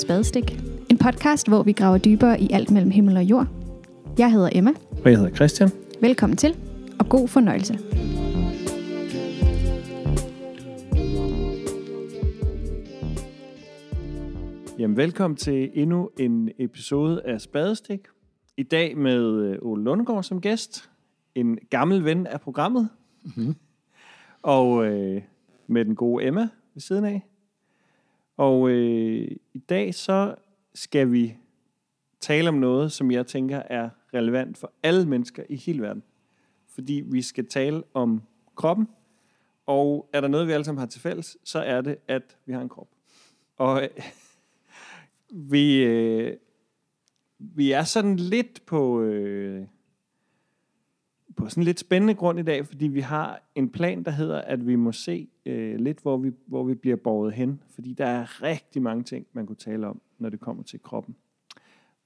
til Spadestik. En podcast, hvor vi graver dybere i alt mellem himmel og jord. Jeg hedder Emma. Og jeg hedder Christian. Velkommen til, og god fornøjelse. Jamen, velkommen til endnu en episode af Spadestik. I dag med øh, Ole Lundgaard som gæst. En gammel ven af programmet. Mm-hmm. Og øh, med den gode Emma ved siden af. Og øh, i dag så skal vi tale om noget, som jeg tænker er relevant for alle mennesker i hele verden. Fordi vi skal tale om kroppen. Og er der noget, vi alle sammen har til fælles, så er det, at vi har en krop. Og øh, vi, øh, vi er sådan lidt på, øh, på sådan lidt spændende grund i dag, fordi vi har en plan, der hedder, at vi må se øh, lidt, hvor vi, hvor vi bliver båret hen. Fordi der er rigtig mange ting, man kunne tale om, når det kommer til kroppen.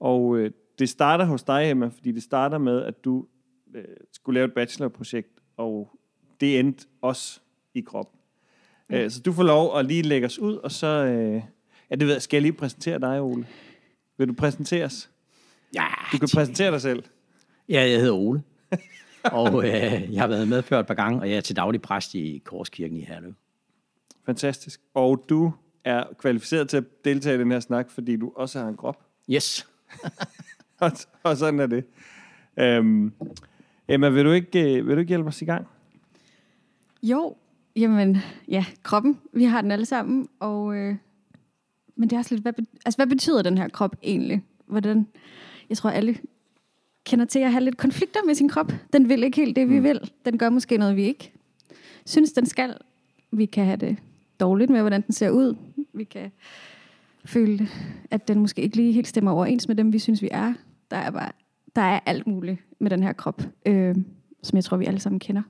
Og øh, det starter hos dig, Emma, fordi det starter med, at du øh, skulle lave et bachelorprojekt, og det endte også i kroppen. Mm. Øh, så du får lov at lige lægge os ud, og så... Øh, ja, det ved jeg. Skal jeg lige præsentere dig, Ole? Vil du præsenteres? Ja, Du kan præsentere dig selv. ja jeg hedder Ole. Og øh, jeg har været med før et par gange, og jeg er til daglig præst i Korskirken i Herlev. Fantastisk. Og du er kvalificeret til at deltage i den her snak, fordi du også har en krop. Yes. og, og sådan er det. Øhm, Emma, vil du, ikke, øh, vil du ikke hjælpe os i gang? Jo, jamen, ja, kroppen. Vi har den alle sammen, og... Øh, men det er også lidt, hvad, be- altså, hvad betyder den her krop egentlig? Hvordan, jeg tror, alle kender til at have lidt konflikter med sin krop. Den vil ikke helt det, vi vil. Den gør måske noget, vi ikke synes, den skal. Vi kan have det dårligt med, hvordan den ser ud. Vi kan føle, at den måske ikke lige helt stemmer overens med dem, vi synes, vi er. Der er bare der er alt muligt med den her krop, øh, som jeg tror, vi alle sammen kender.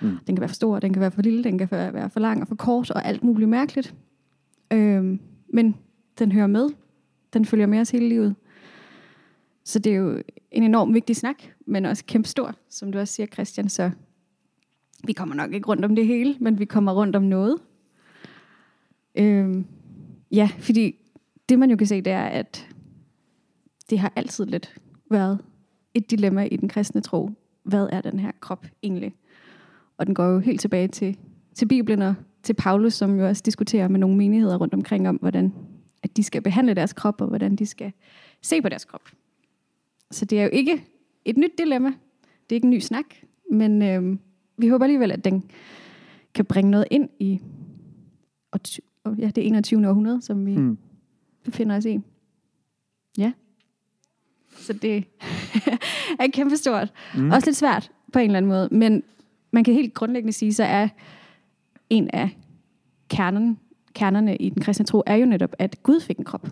Mm. Den kan være for stor, den kan være for lille, den kan være være for lang og for kort, og alt muligt mærkeligt. Øh, men den hører med. Den følger med os hele livet. Så det er jo en enorm vigtig snak, men også kæmpe stor, som du også siger, Christian. Så vi kommer nok ikke rundt om det hele, men vi kommer rundt om noget. Øhm, ja, fordi det man jo kan se, det er, at det har altid lidt været et dilemma i den kristne tro. Hvad er den her krop egentlig? Og den går jo helt tilbage til, til Bibelen og til Paulus, som jo også diskuterer med nogle menigheder rundt omkring om, hvordan at de skal behandle deres krop, og hvordan de skal se på deres krop. Så det er jo ikke et nyt dilemma. Det er ikke en ny snak, men øh, vi håber alligevel, at den kan bringe noget ind i og, ja, det 21. århundrede, som vi mm. befinder os i. Ja. Så det er kæmpestort. Mm. Også lidt svært på en eller anden måde, men man kan helt grundlæggende sige, så er en af kernen, kernerne i den kristne tro, er jo netop, at Gud fik en krop.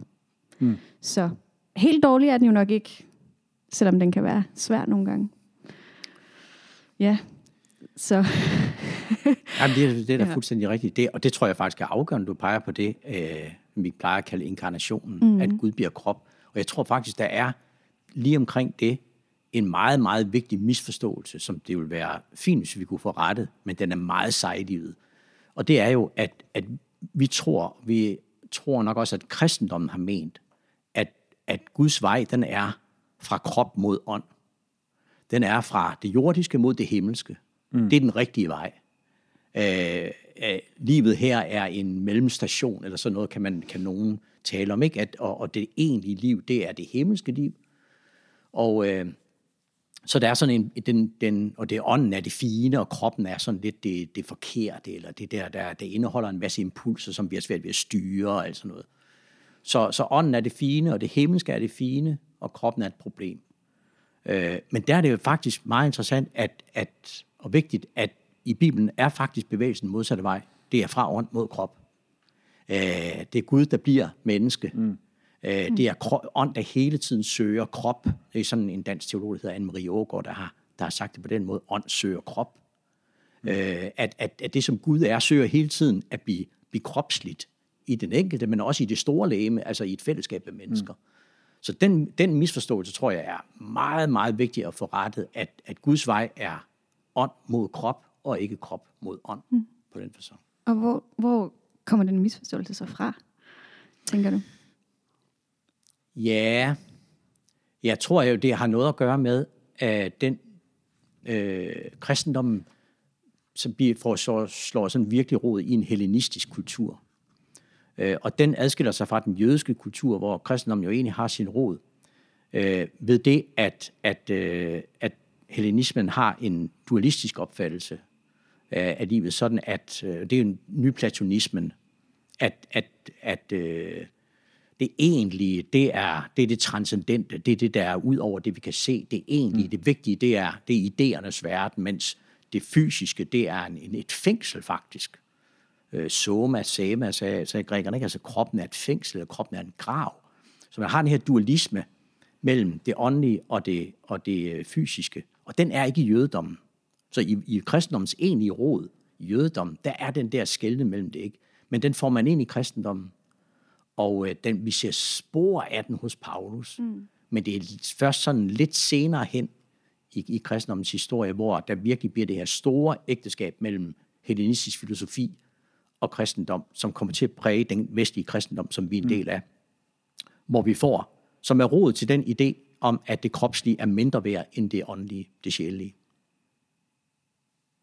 Mm. Så helt dårlig er den jo nok ikke, selvom den kan være svær nogle gange. Ja, så... Jamen, det, er- det er da ja. fuldstændig rigtigt. Det, og det tror jeg faktisk er afgørende, du peger på det, øh, vi plejer at kalde inkarnationen, mm. at Gud bliver krop. Og jeg tror faktisk, der er lige omkring det en meget, meget vigtig misforståelse, som det vil være fint, hvis vi kunne få rettet, men den er meget sejlivet. Og det er jo, at, at vi tror, vi tror nok også, at kristendommen har ment, at, at Guds vej, den er fra krop mod ånd. Den er fra det jordiske mod det himmelske. Mm. Det er den rigtige vej. Øh, øh, livet her er en mellemstation, eller sådan noget kan, man, kan nogen tale om, ikke? At, og, og det egentlige liv, det er det himmelske liv. Og øh, så der er sådan en, den, den, og det ånden er det fine, og kroppen er sådan lidt det, det forkerte, eller det der, der, der indeholder en masse impulser, som vi har svært ved at styre, og alt sådan noget. Så, så ånden er det fine, og det himmelske er det fine, og kroppen er et problem. Øh, men der er det jo faktisk meget interessant, at, at, og vigtigt, at i Bibelen er faktisk bevægelsen modsatte vej. Det er fra ånd mod krop. Øh, det er Gud, der bliver menneske. Mm. Øh, det er kro- ånd, der hele tiden søger krop. Det er sådan en dansk teolog, der hedder Anne-Marie Aagaard, der har, der har sagt det på den måde. Ånd søger krop. Mm. Øh, at, at, at det, som Gud er, søger hele tiden at blive, blive kropsligt i den enkelte, men også i det store lægeme, altså i et fællesskab af mennesker. Mm. Så den, den misforståelse, tror jeg, er meget, meget vigtig at få rettet, at, at Guds vej er ånd mod krop, og ikke krop mod ånd mm. på den fasong. Og hvor, hvor kommer den misforståelse så fra, tænker du? Ja, jeg tror jo, det har noget at gøre med, at den øh, kristendom som får, så slår sådan virkelig rod i en hellenistisk kultur. Øh, og den adskiller sig fra den jødiske kultur, hvor kristendommen jo egentlig har sin rod, øh, ved det, at, at, øh, at hellenismen har en dualistisk opfattelse af, af livet, sådan at, øh, det er jo nyplatonismen, at, at, at øh, det egentlige, det er, det er det transcendente, det er det, der er ud over det, vi kan se. Det egentlige, mm. det vigtige, det er, det er idéernes verden, mens det fysiske, det er en, et fængsel faktisk. Øh, soma, sema, sagde, sagde grækerne, ikke? Altså kroppen er et fængsel, og kroppen er en grav. Så man har den her dualisme mellem det åndelige og det, og det øh, fysiske. Og den er ikke i jødedommen. Så i, i kristendommens egentlige råd, i jødedommen, der er den der skældne mellem det ikke. Men den får man ind i kristendommen. Og øh, den, vi ser spor af den hos Paulus. Mm. Men det er først sådan lidt senere hen i, i kristendommens historie, hvor der virkelig bliver det her store ægteskab mellem hellenistisk filosofi og kristendom, som kommer til at præge den vestlige kristendom, som vi er en del af. Mm. Hvor vi får, som er rodet til den idé om, at det kropslige er mindre værd end det åndelige, det sjælelige.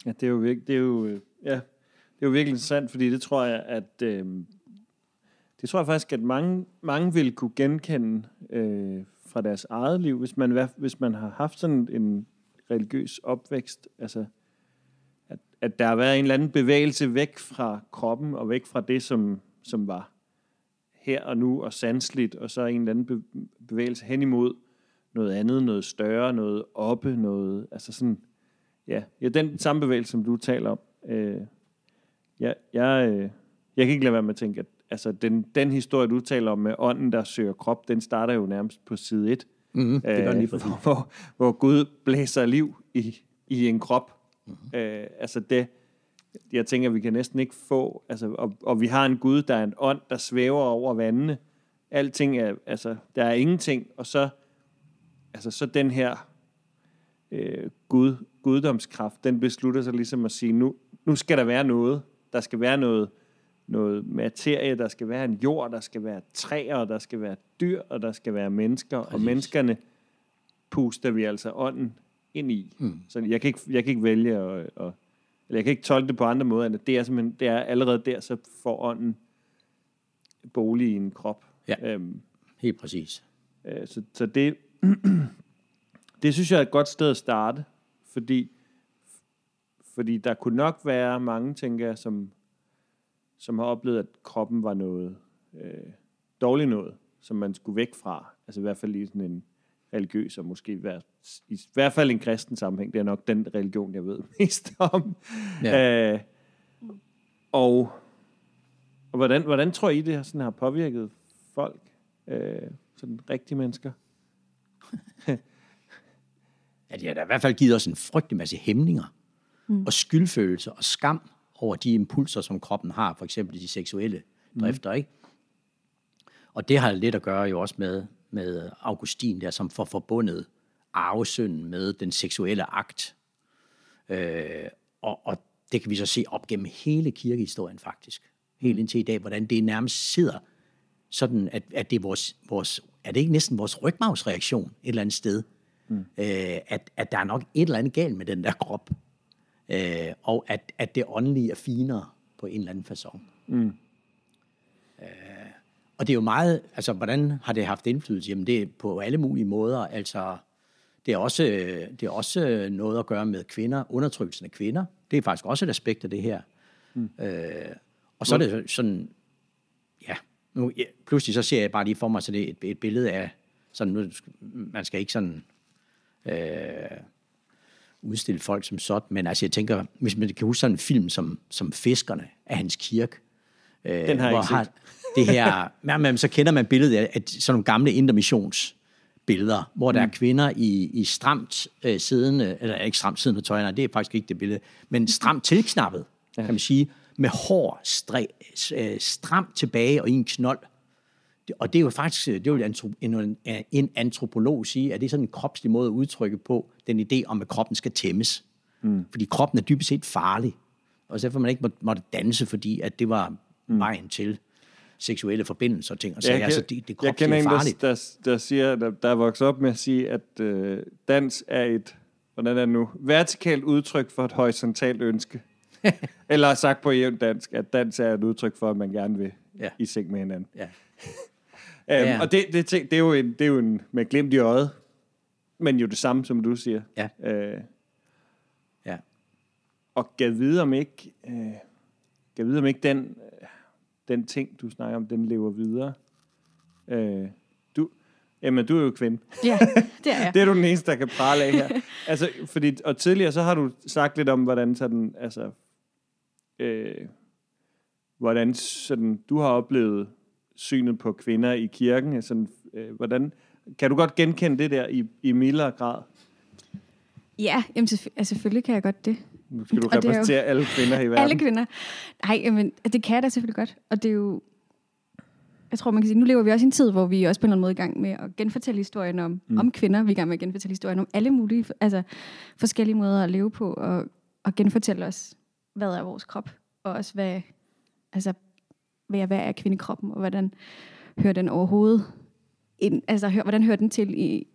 Ja, det er jo, virkelig, det er jo, ja, det er jo virkelig interessant, fordi det tror jeg, at øh, det tror jeg faktisk, at mange, mange vil kunne genkende øh, fra deres eget liv, hvis man, hvis man har haft sådan en religiøs opvækst, altså at, der har været en eller anden bevægelse væk fra kroppen og væk fra det, som, som var her og nu og sansligt, og så en eller anden bevægelse hen imod noget andet, noget større, noget oppe, noget, altså sådan, ja, ja den samme bevægelse, som du taler om. Øh, ja, jeg, øh, jeg kan ikke lade være med at tænke, at altså den, den historie, du taler om med ånden, der søger krop, den starter jo nærmest på side 1. Mm-hmm, det gør lige for hvor, hvor, hvor Gud blæser liv i, i en krop. Mm-hmm. Øh, altså det, jeg tænker, vi kan næsten ikke få, altså, og, og vi har en Gud, der er en ånd, der svæver over vandene. Alting er, altså, der er ingenting, og så, altså, så den her øh, Gud, guddomskraft, den beslutter sig ligesom at sige, nu, nu skal der være noget. Der skal være noget, noget materie, der skal være en jord, der skal være træer, der skal være dyr, og der skal være mennesker, Præcis. og menneskerne puster vi altså ånden ind i. Mm. Så jeg kan ikke, jeg kan ikke vælge at, at eller jeg kan ikke tolke det på andre måder, end at det er, simpelthen, det er allerede der, så får ånden bolig i en krop. Ja, øhm, helt præcis. Øh, så, så det, det synes jeg er et godt sted at starte, fordi, fordi der kunne nok være mange, tænker jeg, som, som har oplevet, at kroppen var noget øh, dårligt noget, som man skulle væk fra. Altså i hvert fald i sådan en religiøs, og måske i hvert fald en kristen sammenhæng. Det er nok den religion, jeg ved mest om. Ja. Øh, og, og hvordan, hvordan tror I, det her sådan har påvirket folk? Øh, sådan rigtige mennesker? ja, det har da i hvert fald givet os en frygtelig masse hæmninger, mm. og skyldfølelse og skam over de impulser, som kroppen har, for eksempel de seksuelle mm. drifter, mm. ikke? Og det har lidt at gøre jo også med, med Augustin der, som får forbundet arvesynden med den seksuelle akt. Øh, og, og det kan vi så se op gennem hele kirkehistorien faktisk. Helt indtil i dag, hvordan det nærmest sidder sådan, at, at det er vores, vores, er det ikke næsten vores rygmavsreaktion et eller andet sted? Mm. Øh, at, at der er nok et eller andet galt med den der krop. Øh, og at, at det åndelige er finere på en eller anden façon. Mm. Og det er jo meget, altså hvordan har det haft indflydelse? Jamen det er på alle mulige måder, altså det er også, det er også noget at gøre med kvinder, undertrykkelsen af kvinder. Det er faktisk også et aspekt af det her. Mm. Øh, og så er det sådan, ja, nu, ja, pludselig så ser jeg bare lige for mig så det et, et billede af, sådan, nu, man skal ikke sådan øh, udstille folk som sådan, men altså jeg tænker, hvis man kan huske sådan en film som, som Fiskerne af Hans Kirk, øh, Den har jeg ikke har det her, men, så kender man billedet af, at sådan nogle gamle intermissions billeder, hvor mm. der er mm. kvinder i, i stramt øh, siddende, eller ikke stramt siddende tøj, nej, det er faktisk ikke det billede, men stramt tilknappet, ja. kan man sige, med hår stræ, øh, stramt tilbage og i en knold. Og det er jo faktisk, det vil en, en antropolog sige, at det er sådan en kropslig måde at udtrykke på den idé om, at kroppen skal tæmmes. Mm. Fordi kroppen er dybest set farlig. Og så derfor man ikke må, måtte danse, fordi at det var mm. vejen til. Seksuelle forbindelser og ting. Og så, Jeg kan- altså, det, det Jeg kender en, er der, der, der siger, der, der er vokset op med at sige, at øh, dans er et, hvordan er det nu, vertikalt udtryk for et horisontalt ønske. Eller sagt på jævnt dansk, at dans er et udtryk for, at man gerne vil Ja. i seng med hinanden. Ja. Um, Ja. Og det, det, det, det, er jo en, det er jo en med glimt i øjet, men jo det samme, som du siger. Ja. Øh, Ja. og gav vide om ikke, øh, gav vide om ikke den, den ting, du snakker om, den lever videre. Øh, du, jamen, du er jo kvinde. Ja, det er jeg. Det er du den eneste, der kan prale af her. altså, fordi, og tidligere så har du sagt lidt om, hvordan sådan, altså, øh, hvordan sådan, du har oplevet synet på kvinder i kirken. Sådan, øh, hvordan, kan du godt genkende det der i, i mildere grad? Ja, jamen, selvfø- altså, selvfølgelig kan jeg godt det. Nu skal du Og det er jo- repræsentere alle kvinder i verden. Alle kvinder. Nej, men det kan jeg da selvfølgelig godt. Og det er jo... Jeg tror, man kan sige, nu lever vi også i en tid, hvor vi også på en eller anden måde i gang med at genfortælle historien om, mm. om kvinder. Vi er i gang med at genfortælle historien om alle mulige altså, forskellige måder at leve på, og, og genfortælle os, hvad er vores krop, og også hvad, altså, hvad, hvad er kvindekroppen, og hvordan hører den overhovedet ind, altså hør, hvordan hører den til i,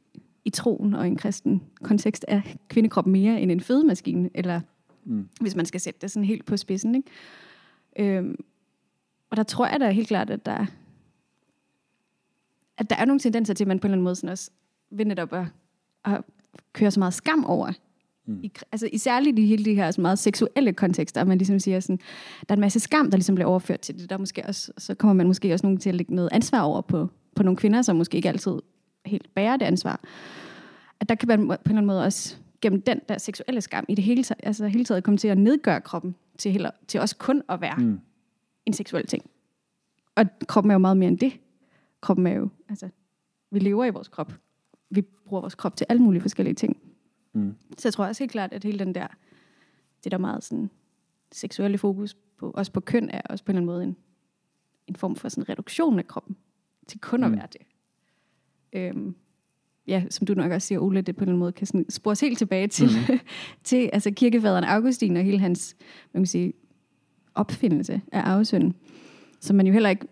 i troen og i en kristen kontekst? Er kvindekroppen mere end en fødemaskine, eller Mm. hvis man skal sætte det sådan helt på spidsen. Ikke? Øhm, og der tror jeg da helt klart, at der, at der er nogle tendenser til, at man på en eller anden måde sådan også vil netop at, at køre så meget skam over. Mm. I, altså i særligt i hele de her sådan meget seksuelle kontekster, at man ligesom siger sådan, der er en masse skam, der ligesom bliver overført til det. Der er måske også, så kommer man måske også nogen til at lægge noget ansvar over på, på nogle kvinder, som måske ikke altid helt bærer det ansvar. At der kan man på en eller anden måde også gennem den der seksuelle skam i det hele, taget- altså hele taget komme til at nedgøre kroppen til, heller, til også kun at være mm. en seksuel ting. Og kroppen er jo meget mere end det. Kroppen er jo, altså, vi lever i vores krop. Vi bruger vores krop til alle mulige forskellige ting. Mm. Så jeg tror også helt klart, at hele den der, det der meget sådan seksuelle fokus på, også på køn, er også på en eller anden måde en, en form for sådan reduktion af kroppen til kun at Mm. være det. Øhm, ja, som du nok også siger, Ole, det på en måde kan sådan spores helt tilbage til, mm. til altså kirkefaderen Augustin og hele hans man kan sige, opfindelse af arvesynden, som man jo heller ikke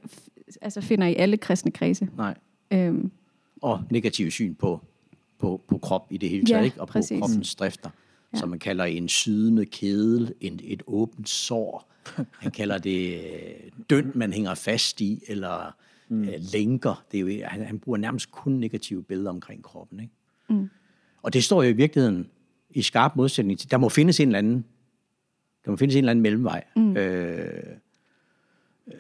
altså finder i alle kristne kredse. Nej. Øhm, Og negativ syn på, på, på krop i det hele Ja, taget, ikke? og på præcis. kroppens drifter, Ja. ja. som man kalder en sydende kedel, en, et åbent sår. Han kalder det øh, døn, man hænger fast i, eller mm. øh, lænker. Det er jo, han, han bruger nærmest kun negative billeder omkring kroppen. Ikke? Mm. Og det står jo i virkeligheden i skarp modsætning til, der må findes en eller anden, der må findes en eller anden mellemvej. Mm. Øh,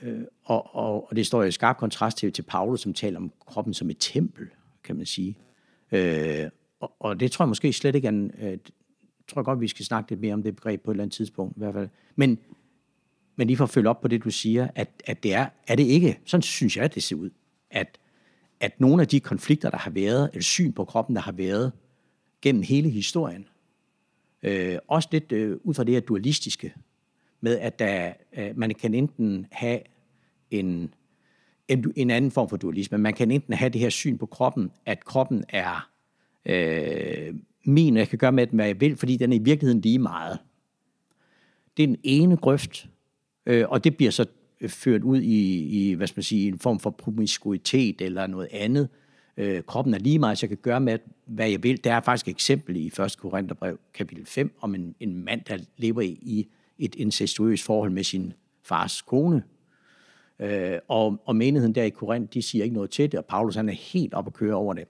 øh, og, og, og det står jo i skarp kontrast til, til Paulus, som taler om kroppen som et tempel, kan man sige. Øh, og, og det tror jeg måske slet ikke er en, øh, tror jeg godt, vi skal snakke lidt mere om det begreb på et eller andet tidspunkt i hvert fald. Men, men lige for at følge op på det, du siger, at, at det er, er det ikke, sådan synes jeg, at det ser ud, at, at nogle af de konflikter, der har været, eller syn på kroppen, der har været gennem hele historien, øh, også lidt øh, ud fra det her dualistiske, med at der, øh, man kan enten have en, en, en anden form for dualisme. Man kan enten have det her syn på kroppen, at kroppen er øh, min, og jeg kan gøre med den, hvad jeg vil, fordi den er i virkeligheden lige meget. Det er den ene grøft, øh, og det bliver så øh, ført ud i, i, hvad skal man sige, en form for promiskuitet eller noget andet. Øh, kroppen er lige meget, så jeg kan gøre med, hvad jeg vil. Der er faktisk et eksempel i 1. Korintherbrev kapitel 5 om en, en mand, der lever i, i et incestuøst forhold med sin fars kone. Øh, og, og menigheden der i Korinth, de siger ikke noget til det, og Paulus han er helt op at køre over det.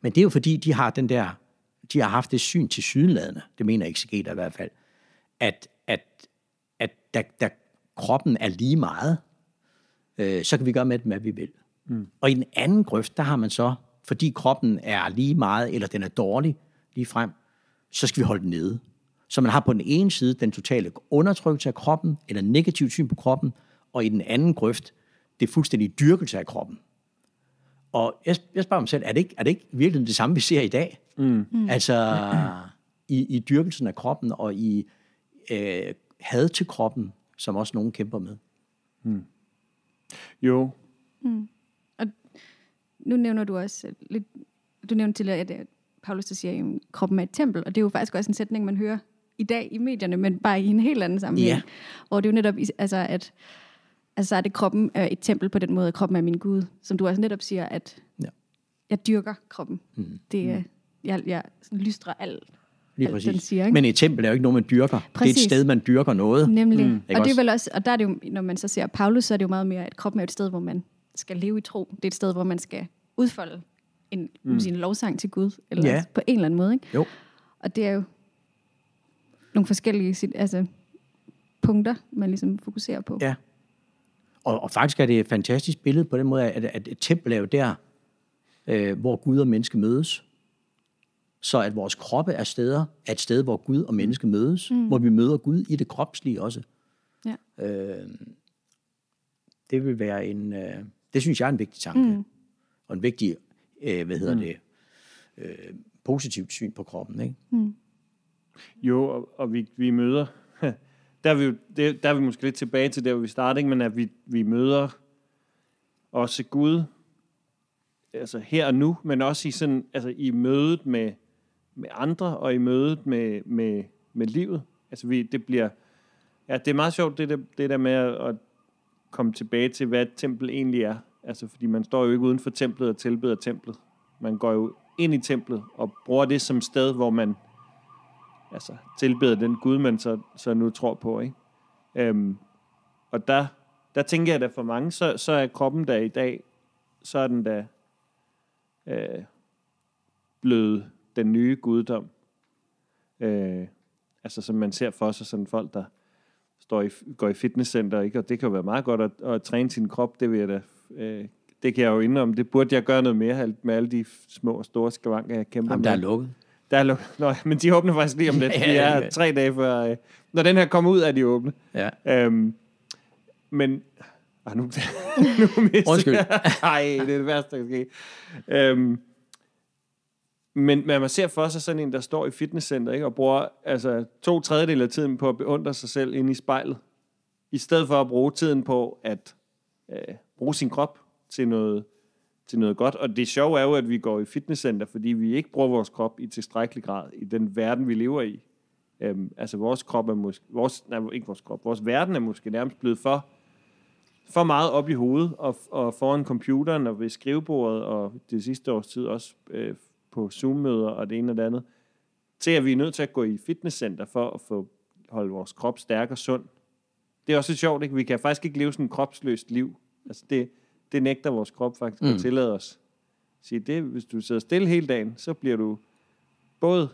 Men det er jo fordi, de har den der, de har haft det syn til sydenladende, det mener eksegeter i hvert fald, at, at, at da, da kroppen er lige meget, øh, så kan vi gøre med den, hvad vi vil. Mm. Og i den anden grøft, der har man så, fordi kroppen er lige meget, eller den er dårlig lige frem, så skal vi holde den nede. Så man har på den ene side den totale undertrykkelse af kroppen, eller negativt syn på kroppen, og i den anden grøft, det er fuldstændig dyrkelse af kroppen. Og jeg, jeg spørger mig selv, er det ikke, er det ikke virkelig det samme, vi ser i dag? Mm. Altså i, i dyrkelsen af kroppen og i øh, had til kroppen, som også nogen kæmper med. Jo, nu nævner du også lidt, du nævnte til, at Paulus der siger, at kroppen er et tempel, og det er jo faktisk også en sætning, man hører i dag i medierne, men bare i en helt anden sammenhæng. Ja. Hvor det er jo netop, altså at, Altså så er det kroppen er et tempel på den måde, at kroppen er min Gud. Som du også netop siger, at Ja. jeg dyrker kroppen. Mm. Det er, jeg, jeg lystrer alt. Lige præcis. den siger, ikke? Men et tempel er jo ikke noget, man dyrker. Det er Præcis. et sted, man dyrker noget. Nemlig. Mm. Og det er vel også, og der er det jo, når man så ser Paulus, så er det jo meget mere, at kroppen er et sted, hvor man skal leve i tro. Det er et sted, hvor man skal udfolde en, mm. sin lovsang til Gud, eller Ja. på en eller anden måde. Ikke? Jo. Og det er jo nogle forskellige altså, punkter, man ligesom fokuserer på. Ja. Og, og faktisk er det et fantastisk billede på den måde, at, at et tempel er jo der, øh, hvor Gud og menneske mødes. Så at vores kroppe er steder, er et sted, hvor Gud og menneske mødes, mm. hvor vi møder Gud i det kropslige også. Ja. Øh, det vil være en, øh, det synes jeg er en vigtig tanke. Mm. Og en vigtig, øh, hvad hedder mm. det, øh, positivt syn på kroppen. Ikke? Jo, og, og vi, vi møder, der er vi, jo, det, der er vi måske lidt tilbage til der, hvor vi startede, ikke? men at vi, vi møder også Gud, altså her og nu, men også i, sådan, altså i mødet med, med andre, og i mødet med, med, med livet. Altså vi, det bliver, ja, det er meget sjovt, det der, det der med at, at komme tilbage til, hvad et tempel egentlig er. Altså, fordi man står jo ikke uden for templet og tilbeder templet. Man går jo ind i templet og bruger det som sted, hvor man altså, tilbeder den Gud, man så, så nu tror på. Ikke? Øhm, og der, der tænker jeg, at for mange, så, så er kroppen der i dag, så er den da øh, blevet den nye guddom. Øh, altså som man ser for sig, sådan folk, der står i, går i fitnesscenter, ikke? og det kan jo være meget godt at, at træne sin krop, det vil jeg da, øh, det kan jeg jo indrømme, det burde jeg gøre noget mere med alle de små og store skavanker, jeg kæmper Jamen, med. der er lukket. Der er luk- Nå, men de åbner faktisk lige om lidt. Ja, Vi ja, er ja. tre dage før... Øh, når den her kommer ud, er de åbne. Ja. Øhm, men... Ah, nu, nu mister Undskyld. jeg- Ej, det er det værste, der kan ske. Øhm, men, men man ser for sig sådan en, der står i fitnesscenter, ikke, og bruger altså, to tredjedel af tiden på at beundre sig selv inde i spejlet, i stedet for at bruge tiden på at øh, bruge sin krop til noget, til noget godt. Og det sjove er jo, at vi går i fitnesscenter, fordi vi ikke bruger vores krop i tilstrækkelig grad i den verden, vi lever i. Øhm, altså vores krop er måske, vores, nej, ikke vores krop, vores verden er måske nærmest blevet for, for meget op i hovedet, og, og foran computeren og ved skrivebordet, og det sidste års tid også øh, på Zoom-møder og det ene og det andet, til at vi er nødt til at gå i fitnesscenter for at få holde vores krop stærk og sund. Det er også lidt sjovt, ikke? Vi kan faktisk ikke leve sådan et kropsløst liv. Altså det, det nægter vores krop faktisk mm. at tillade os. Sige, det, hvis du sidder stille hele dagen, så bliver du både,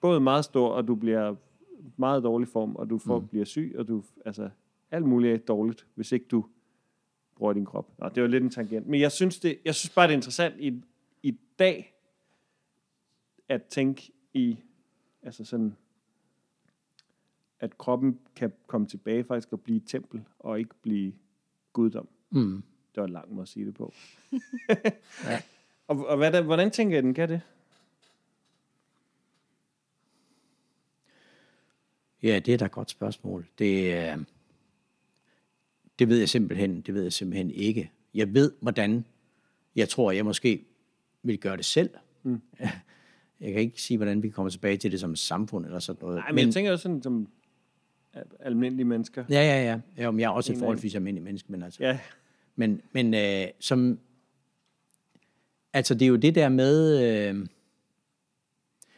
både meget stor, og du bliver meget dårlig form, og du får, mm. bliver syg, og du, altså, alt muligt er dårligt, hvis ikke du bruger din krop. Nå, det var lidt en tangent. Men jeg synes, det, jeg synes bare, det er interessant i, i dag, at tænke i, altså sådan, at kroppen kan komme tilbage faktisk og blive et tempel, og ikke blive guddom. Mm. Det var en lang måde at sige det på. ja. Og, og hvad der, hvordan tænker jeg, den kan det? Ja, det er da et godt spørgsmål. Det, øh, det ved jeg simpelthen, det ved jeg simpelthen ikke. Jeg ved, hvordan jeg tror, jeg måske vil gøre det selv. Mm. Jeg kan ikke sige, hvordan vi kommer tilbage til det som samfund eller sådan noget. Nej, men, men jeg tænker jo sådan som almindelige mennesker. Ja, ja, ja. ja men jeg er også et forholdsvis almindelig menneske, men altså... Ja, Men, men øh, som... Altså, det er jo det der med... Øh,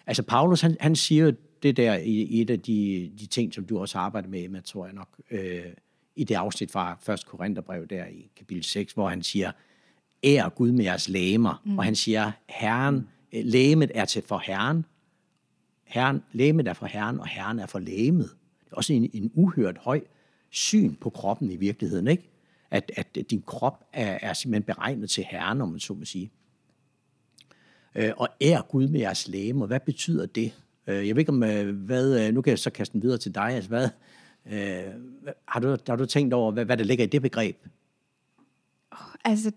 altså, Paulus, han, han siger jo det der i, i et af de, de ting, som du også har arbejdet med, Emma, tror jeg nok, øh, i det afsnit fra 1. Korintherbrev der i kapitel 6, hvor han siger, ær Gud med jeres lægemer. Mm. Og han siger, herren, Øh, lægemet er til for herren, herren, lægemet er for herren, og herren er for lægemet. Det er også en, en uhørt høj syn på kroppen i virkeligheden, ikke? At, at din krop er, er simpelthen beregnet til herren, om man så må sige. Øh, og ær Gud med jeres lægemer, hvad betyder det? Øh, jeg ved ikke om, øh, hvad, øh, nu kan jeg så kaste den videre til dig, altså hvad, øh, har, du, har du tænkt over, hvad, hvad der ligger i det begreb? Altså,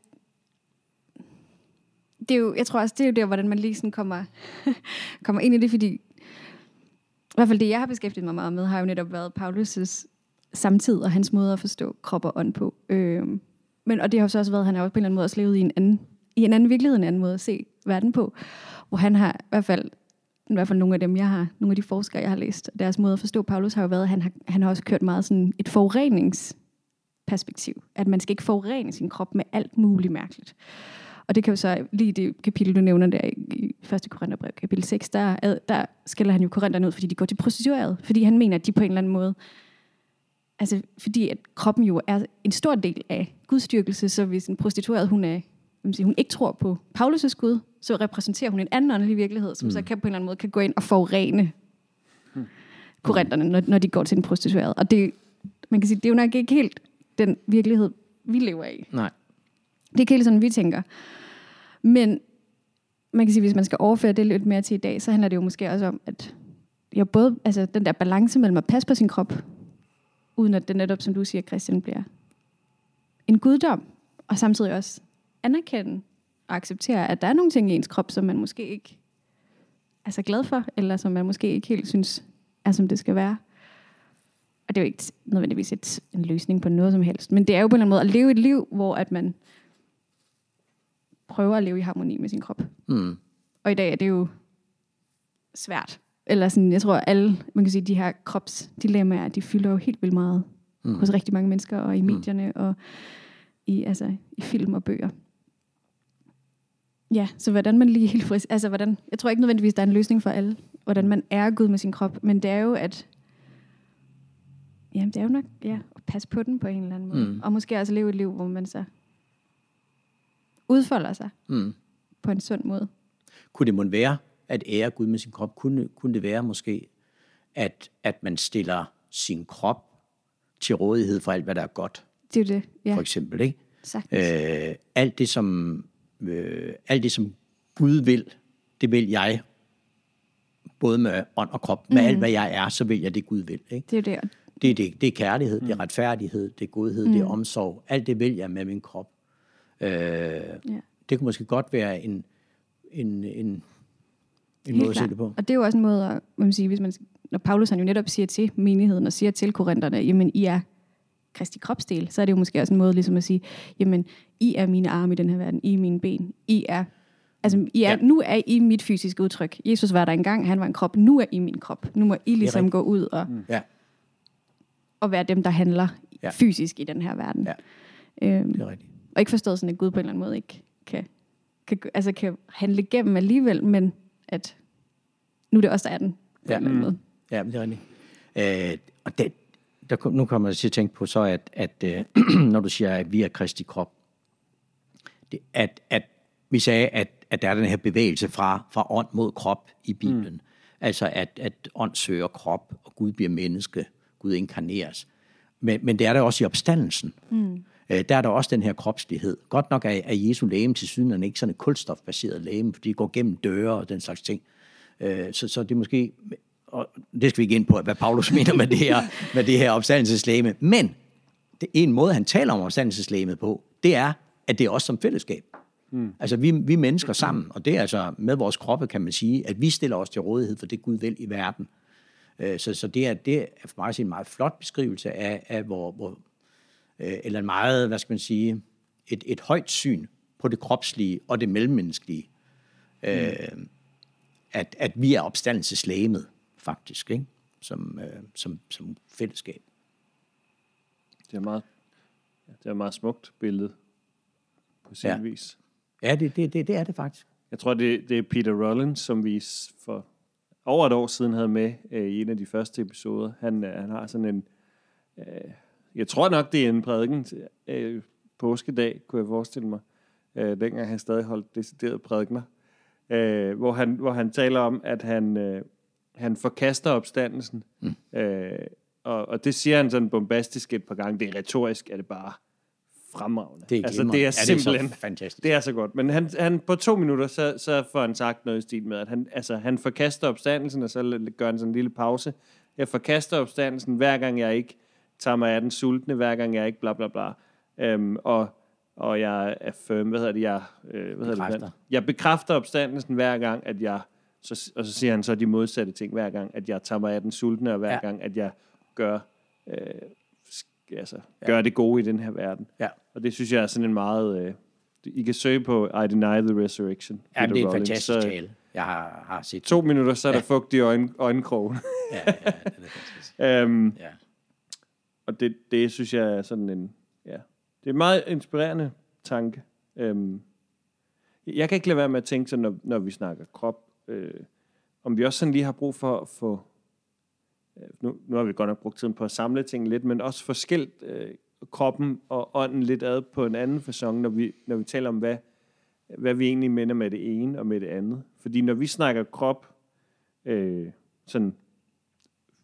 det er jo, jeg tror også, det er jo der, hvordan man lige sådan kommer, kommer ind i det, fordi i hvert fald det, jeg har beskæftiget mig meget med, har jo netop været Paulus' samtid og hans måde at forstå krop og ånd på. Øhm, men, og det har jo så også været, at han har også på en eller anden måde også levet i en anden, i en anden virkelighed, en anden måde at se verden på, hvor han har i hvert fald, i hvert fald nogle af dem, jeg har, nogle af de forskere, jeg har læst, deres måde at forstå Paulus har jo været, at han har, han har også kørt meget sådan et forurenings perspektiv. At man skal ikke forurene sin krop med alt muligt mærkeligt. Og det kan jo så, lige det kapitel, du nævner der i 1. Korintherbrev, kapitel 6, der, der skælder han jo korinterne ud, fordi de går til prostitueret. Fordi han mener, at de på en eller anden måde, altså fordi at kroppen jo er en stor del af gudstyrkelse, så hvis en prostitueret, hun er sige, hun ikke tror på Paulus' Gud, så repræsenterer hun en anden åndelig virkelighed, som mm. så kan på en eller anden måde kan gå ind og forurene mm. korinterne, når, når de går til en prostitueret. Og det, man kan sige, det er jo nok ikke helt den virkelighed, vi lever i. Nej. Det er ikke helt sådan, vi tænker. Men man kan sige, hvis man skal overføre det lidt mere til i dag, så handler det jo måske også om, at jeg både, altså den der balance mellem at passe på sin krop, uden at det netop, som du siger, Christian, bliver en guddom, og samtidig også anerkende og acceptere, at der er nogle ting i ens krop, som man måske ikke er så glad for, eller som man måske ikke helt synes er, som det skal være. Og det er jo ikke nødvendigvis et, en løsning på noget som helst, men det er jo på en eller anden måde at leve et liv, hvor at man prøver at leve i harmoni med sin krop. Mm. Og i dag er det jo svært. Eller sådan, jeg tror, alle, man kan sige, de her kropsdilemmaer, de fylder jo helt vildt meget mm. hos rigtig mange mennesker, og i medierne, mm. og i, altså, i film og bøger. Ja, så hvordan man lige helt frisk, altså hvordan, jeg tror ikke nødvendigvis, der er en løsning for alle, hvordan man er Gud med sin krop, men det er jo, at ja, det er jo nok, ja, at passe på den på en eller anden måde. Mm. Og måske også leve et liv, hvor man så udfolder sig mm. på en sund måde. Kunne det måtte være, at ære Gud med sin krop, kunne, kunne det være måske, at, at man stiller sin krop til rådighed for alt, hvad der er godt? Det er det, ja. For eksempel, ikke? Sagtens. Øh, alt det, som øh, alt det, som Gud vil, det vil jeg, både med ånd og krop. Med mm. alt, hvad jeg er, så vil jeg det, Gud vil. Ikke? Det er det. Det er, det, det er kærlighed, mm. det er retfærdighed, det er godhed, mm. det er omsorg. Alt det vil jeg med min krop. Øh, ja. Det kunne måske godt være en, en, en, en måde at se det på. Og det er jo også en måde, at, man sige, hvis man, når Paulus han jo netop siger til menigheden og siger til korinterne, jamen I er Kristi kropsdel, så er det jo måske også en måde ligesom at sige, jamen, I er mine arme i den her verden, I er mine ben, I er, altså, I er, ja. nu er I mit fysiske udtryk. Jesus var der engang, han var en krop, nu er I min krop. Nu må I ligesom gå ud og, mm. ja. og være dem, der handler ja. fysisk i den her verden. Ja. Øhm, det er rigtigt. Og ikke forstået sådan, at Gud på en eller anden måde ikke kan, kan, altså kan handle igennem alligevel, men at nu er det også der er den på ja. en eller anden måde. Ja, det er rigtigt. Øh, og det, der, nu kommer jeg til at tænke på så, at, at øh, når du siger, at vi er Kristi krop, det, at, at vi sagde, at, at der er den her bevægelse fra, fra ånd mod krop i Bibelen. Mm. Altså, at, at ånd søger krop, og Gud bliver menneske, Gud inkarneres. Men, men det er der også i opstandelsen. Mm. Øh, der er der også den her kropslighed. Godt nok er, er Jesu læge til syden ikke sådan et kulstofbaseret læge, fordi det går gennem døre og den slags ting. Øh, så, så det er måske og det skal vi ikke ind på, hvad Paulus mener med det her, med det her opstandelseslæme. Men det en måde, han taler om opstandelseslæmet på, det er, at det er os som fællesskab. Mm. Altså, vi, vi mennesker sammen, og det er altså med vores kroppe, kan man sige, at vi stiller os til rådighed for det Gud vil i verden. Øh, så, så det, er, det er for mig at sige en meget flot beskrivelse af, af hvor, hvor, øh, eller en meget, hvad skal man sige, et, et højt syn på det kropslige og det mellemmenneskelige. Mm. Øh, at, at vi er opstandelseslæmet faktisk, ikke? Som, øh, som, som fællesskab. Det er meget, det er et meget smukt billede på sin ja. vis. Ja, det, det, det, det er det faktisk. Jeg tror, det, det er Peter Rollins, som vi for over et år siden havde med øh, i en af de første episoder. Han, øh, han har sådan en, øh, jeg tror nok, det er en prædiken øh, påskedag, kunne jeg forestille mig, øh, dengang han stadig holdt deciderede prædikner, øh, hvor, han, hvor han taler om, at han, øh, han forkaster opstandelsen. Mm. Øh, og, og det siger han sådan bombastisk et par gange. Det er retorisk, er det bare fremragende. Det er, altså, det er simpelthen, det er så fantastisk. Det er så godt. Men han, han på to minutter, så, så får han sagt noget i stil med, at han, altså, han forkaster opstandelsen, og så gør han sådan en lille pause. Jeg forkaster opstandelsen, hver gang jeg ikke tager mig af den sultne, hver gang jeg ikke bla bla bla. Øhm, og, og jeg er firm, hvad hedder det, jeg, øh, hvad hedder det, jeg bekræfter opstandelsen hver gang, at jeg så, og så siger han så de modsatte ting hver gang, at jeg tager mig af den sultne, og hver ja. gang, at jeg gør, øh, altså, ja. gør det gode i den her verden. Ja. Og det synes jeg er sådan en meget... Øh, I kan søge på I Deny the Resurrection. Ja, det er en fantastisk så, tale. Jeg har, har set To minutter, så er ja. der fugt i øjen, øjenkrogen. ja, ja, det er fantastisk. um, ja. Og det, det synes jeg er sådan en, det er en meget inspirerende tanke. Øhm, jeg kan ikke lade være med at tænke, så når, når vi snakker krop, øh, om vi også sådan lige har brug for at få, øh, nu, nu har vi godt nok brugt tiden på at samle ting lidt, men også forskelt øh, kroppen og ånden lidt ad på en anden façon, når vi, når vi taler om, hvad, hvad vi egentlig mener med det ene og med det andet. Fordi når vi snakker krop, øh, sådan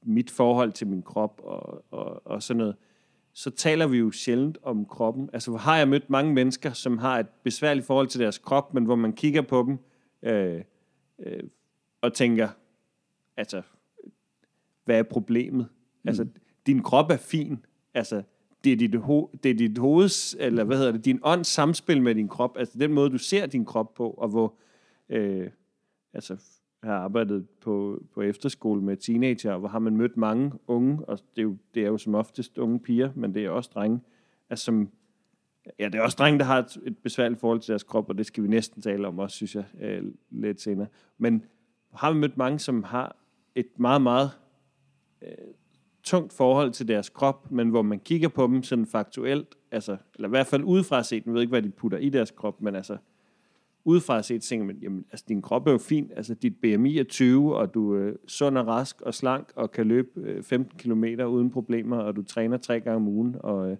mit forhold til min krop og, og, og sådan noget, så taler vi jo sjældent om kroppen. Altså, har jeg mødt mange mennesker, som har et besværligt forhold til deres krop, men hvor man kigger på dem øh, øh, og tænker, altså, hvad er problemet? Mm. Altså, din krop er fin. Altså, det er dit, ho- det er dit hoveds, eller hvad hedder det, din ånds samspil med din krop, altså den måde, du ser din krop på, og hvor, øh, altså, jeg har arbejdet på, på efterskole med teenager, hvor har man mødt mange unge, og det er jo, det er jo som oftest unge piger, men det er også drenge, altså som, ja, det er også drenge, der har et, et besværligt forhold til deres krop, og det skal vi næsten tale om også, synes jeg, øh, lidt senere. Men har vi mødt mange, som har et meget, meget øh, tungt forhold til deres krop, men hvor man kigger på dem sådan faktuelt, altså, eller i hvert fald udefra set, man ved ikke, hvad de putter i deres krop, men altså, udefra set tænker man, jamen, altså, din krop er jo fin, altså, dit BMI er 20, og du er sund og rask og slank, og kan løbe øh, 15 km uden problemer, og du træner tre gange om ugen, og øh,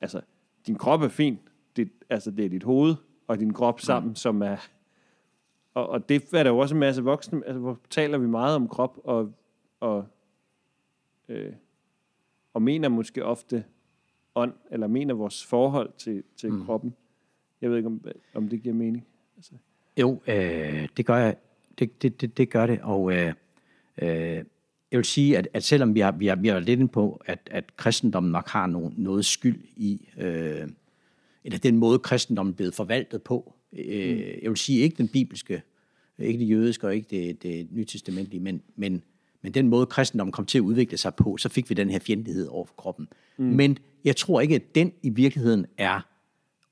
altså, din krop er fin, det, altså, det er dit hoved og din krop sammen, mm. som er, og, og det er der jo også en masse voksne, altså, hvor taler vi meget om krop, og, og øh, og mener måske ofte ånd, eller mener vores forhold til, til mm. kroppen. Jeg ved ikke, om, om det giver mening. Altså. Jo, øh, det gør jeg. Det, det, det, det gør det, og øh, øh, jeg vil sige, at, at selvom vi har, vi har, vi har lidt inde på, at, at kristendommen nok har no, noget skyld i, øh, eller den måde, kristendommen er blevet forvaltet på. Øh, mm. Jeg vil sige, ikke den bibelske, ikke det jødiske og ikke det, det nytestamentlige, men, men men den måde, kristendommen kom til at udvikle sig på, så fik vi den her fjendtlighed over for kroppen. Mm. Men jeg tror ikke, at den i virkeligheden er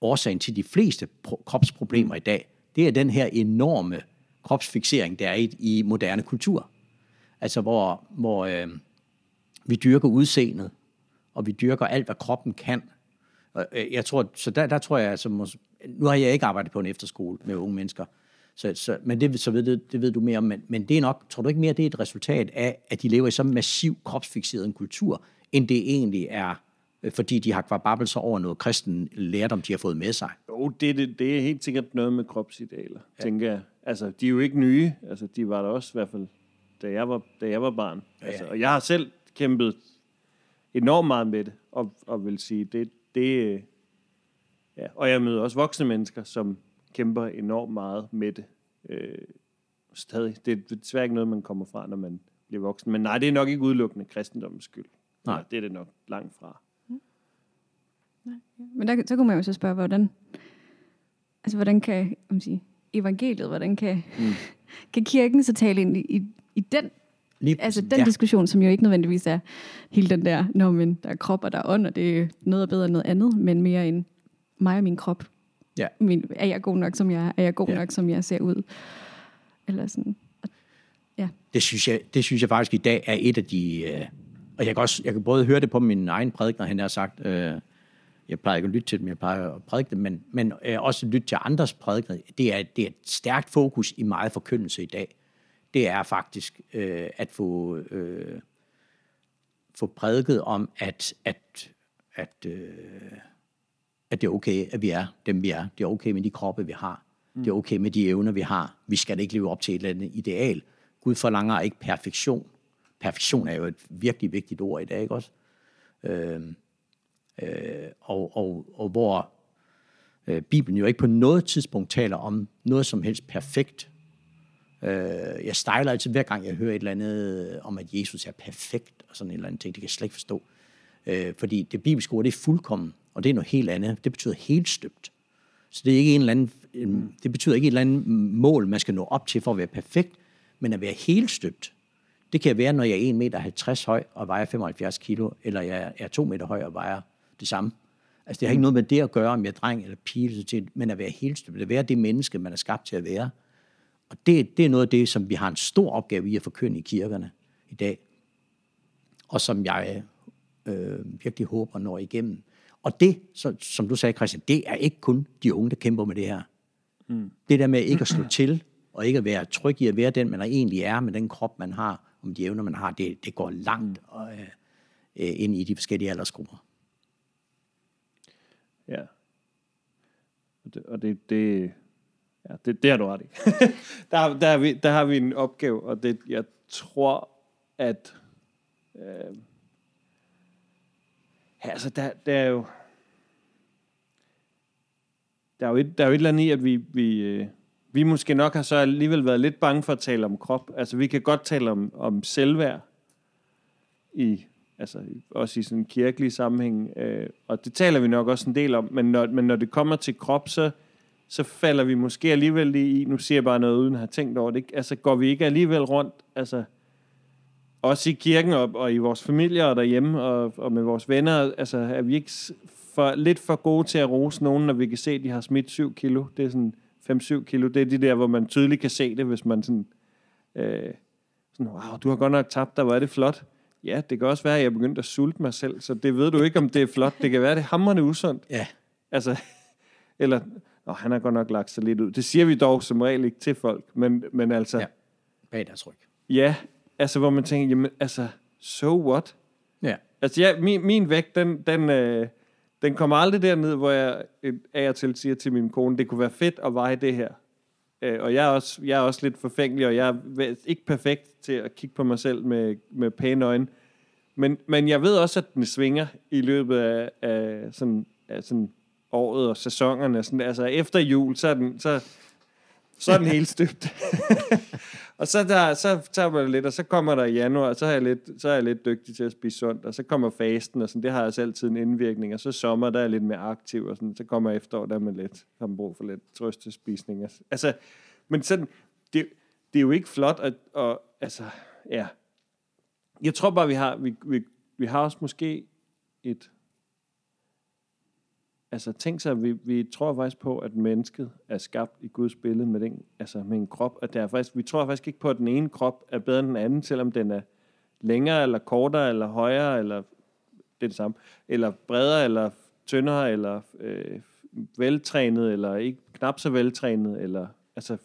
årsagen til de fleste kropsproblemer i dag. Det er den her enorme kropsfixering, der er i, i moderne kultur. Altså hvor, hvor øh, vi dyrker udseendet, og vi dyrker alt, hvad kroppen kan. Og, øh, jeg tror, så der, der tror jeg, altså, nu har jeg ikke arbejdet på en efterskole med unge mennesker, så, så, men det, så ved, det, det ved du mere om. Men, men det er nok, tror du ikke mere, det er et resultat af, at de lever i så massiv kropsfixeret en kultur, end det egentlig er, øh, fordi de har kvababelser over noget kristen lærdom, de har fået med sig? Jo, det, det, det er helt sikkert noget med kropsidealer, ja. tænker jeg. Altså, de er jo ikke nye. Altså, de var der også i hvert fald, da jeg var, da jeg var barn. Ja, altså, og jeg har selv kæmpet enormt meget med det, og, og vil sige, det, det, ja. Og jeg møder også voksne mennesker, som kæmper enormt meget med det. Øh, stadig. Det er desværre ikke noget, man kommer fra, når man bliver voksen. Men nej, det er nok ikke udelukkende kristendommens skyld. Nej. nej det er det nok langt fra. Mm. Nej, ja. Men der, så kunne man jo så spørge, hvordan, altså, hvordan kan man sige, evangeliet, hvordan kan, mm. kan kirken så tale ind i, i, i den Lige, altså den ja. diskussion, som jo ikke nødvendigvis er hele den der, når men der er krop og der er ånd, og det er noget bedre end noget andet, men mere end mig og min krop. Ja. Min, er jeg god nok, som jeg er? Er jeg god ja. nok, som jeg ser ud? Eller sådan. Ja. Det, synes jeg, det synes jeg faktisk i dag er et af de... Øh, og jeg kan, også, jeg kan både høre det på min egen prædikner, han har sagt, øh, jeg plejer ikke at lytte til dem, jeg plejer at prædike dem, men, men øh, også lytte til andres prædikner. Det er, det er et stærkt fokus i meget forkyndelse i dag. Det er faktisk øh, at få, øh, få prædiket om, at, at, at øh, at det er okay, at vi er dem, vi er. Det er okay med de kroppe, vi har. Mm. Det er okay med de evner, vi har. Vi skal ikke leve op til et eller andet ideal. Gud forlanger ikke perfektion. Perfektion er jo et virkelig vigtigt ord i dag, ikke også? Øh, øh, og, og, og hvor øh, Bibelen jo ikke på noget tidspunkt taler om noget som helst perfekt. Øh, jeg stejler altid hver gang, jeg hører et eller andet øh, om, at Jesus er perfekt, og sådan et eller andet ting. Det kan jeg slet ikke forstå. Øh, fordi det bibelske ord, det er fuldkommen og det er noget helt andet. Det betyder helt støbt. Så det, er ikke en eller anden, det betyder ikke et eller andet mål, man skal nå op til for at være perfekt, men at være helt støbt. Det kan være, når jeg er 1,50 meter høj og vejer 75 kilo, eller jeg er 2 meter høj og vejer det samme. Altså, det har ikke noget med det at gøre, om jeg er dreng eller pige, men at være helt støbt. At være det menneske, man er skabt til at være. Og det, det er noget af det, som vi har en stor opgave i at forkynde i kirkerne i dag. Og som jeg øh, virkelig håber når igennem. Og det, så, som du sagde, Christian, det er ikke kun de unge, der kæmper med det her. Mm. Det der med ikke at slå til, og ikke at være tryg i at være den, man egentlig er, med den krop, man har, om de evner, man har, det, det går langt og, øh, øh, ind i de forskellige aldersgrupper. Ja. Og det, og det, det, ja, det, det har du ret i. der, der, har vi, der har vi en opgave, og det, jeg tror, at øh, ja, altså der, der er jo der er jo et, der er jo et eller andet i, at vi, vi, øh, vi måske nok har så alligevel været lidt bange for at tale om krop. Altså, vi kan godt tale om, om selvværd, i, altså, også i sådan en kirkelig sammenhæng, øh, og det taler vi nok også en del om, men når, men når det kommer til krop, så, så falder vi måske alligevel i, nu siger jeg bare noget uden at have tænkt over det, ikke? altså går vi ikke alligevel rundt, altså også i kirken og, og i vores familier og derhjemme og, og med vores venner, altså er vi ikke for, lidt for gode til at rose nogen, når vi kan se, at de har smidt 7 kilo. Det er sådan 5-7 kilo. Det er de der, hvor man tydeligt kan se det, hvis man sådan, øh, sådan wow, du har godt nok tabt dig, hvor er det flot. Ja, det kan også være, at jeg er begyndt at sulte mig selv, så det ved du ikke, om det er flot. Det kan være, det er hammerende usundt. Ja. Altså, eller, åh, han har godt nok lagt sig lidt ud. Det siger vi dog som regel ikke til folk, men, men altså... Ja, bag deres ryg. Ja, altså hvor man tænker, jamen altså, so what? Ja. Altså ja, min, min vægt, den, den, øh, den kommer aldrig derned, hvor jeg af og til siger til min kone, det kunne være fedt at veje det her. Øh, og jeg er, også, jeg er også lidt forfængelig, og jeg er ikke perfekt til at kigge på mig selv med, med pæne øjne. Men, men jeg ved også, at den svinger i løbet af, af, sådan, af sådan året og sæsonerne. Sådan, altså efter jul, så er den, så, så er den helt støbt. og så, der, så tager man lidt, og så kommer der i januar, og så er, jeg lidt, så er jeg lidt dygtig til at spise sundt, og så kommer fasten, og sådan, det har jeg selv altid en indvirkning, og så sommer, der er jeg lidt mere aktiv, og sådan, så kommer efterår, der er man lidt, har man brug for lidt trøstespisning. Altså, altså, men sådan, det, det er jo ikke flot, at, og, altså, ja. Jeg tror bare, vi har, vi, vi, vi har også måske et altså tænk sig, vi, vi tror faktisk på, at mennesket er skabt i Guds billede med, den, altså med en krop. At det er faktisk, vi tror faktisk ikke på, at den ene krop er bedre end den anden, selvom den er længere, eller kortere, eller højere, eller det er det samme, eller bredere, eller tyndere, eller øh, veltrænet, eller ikke knap så veltrænet, eller altså,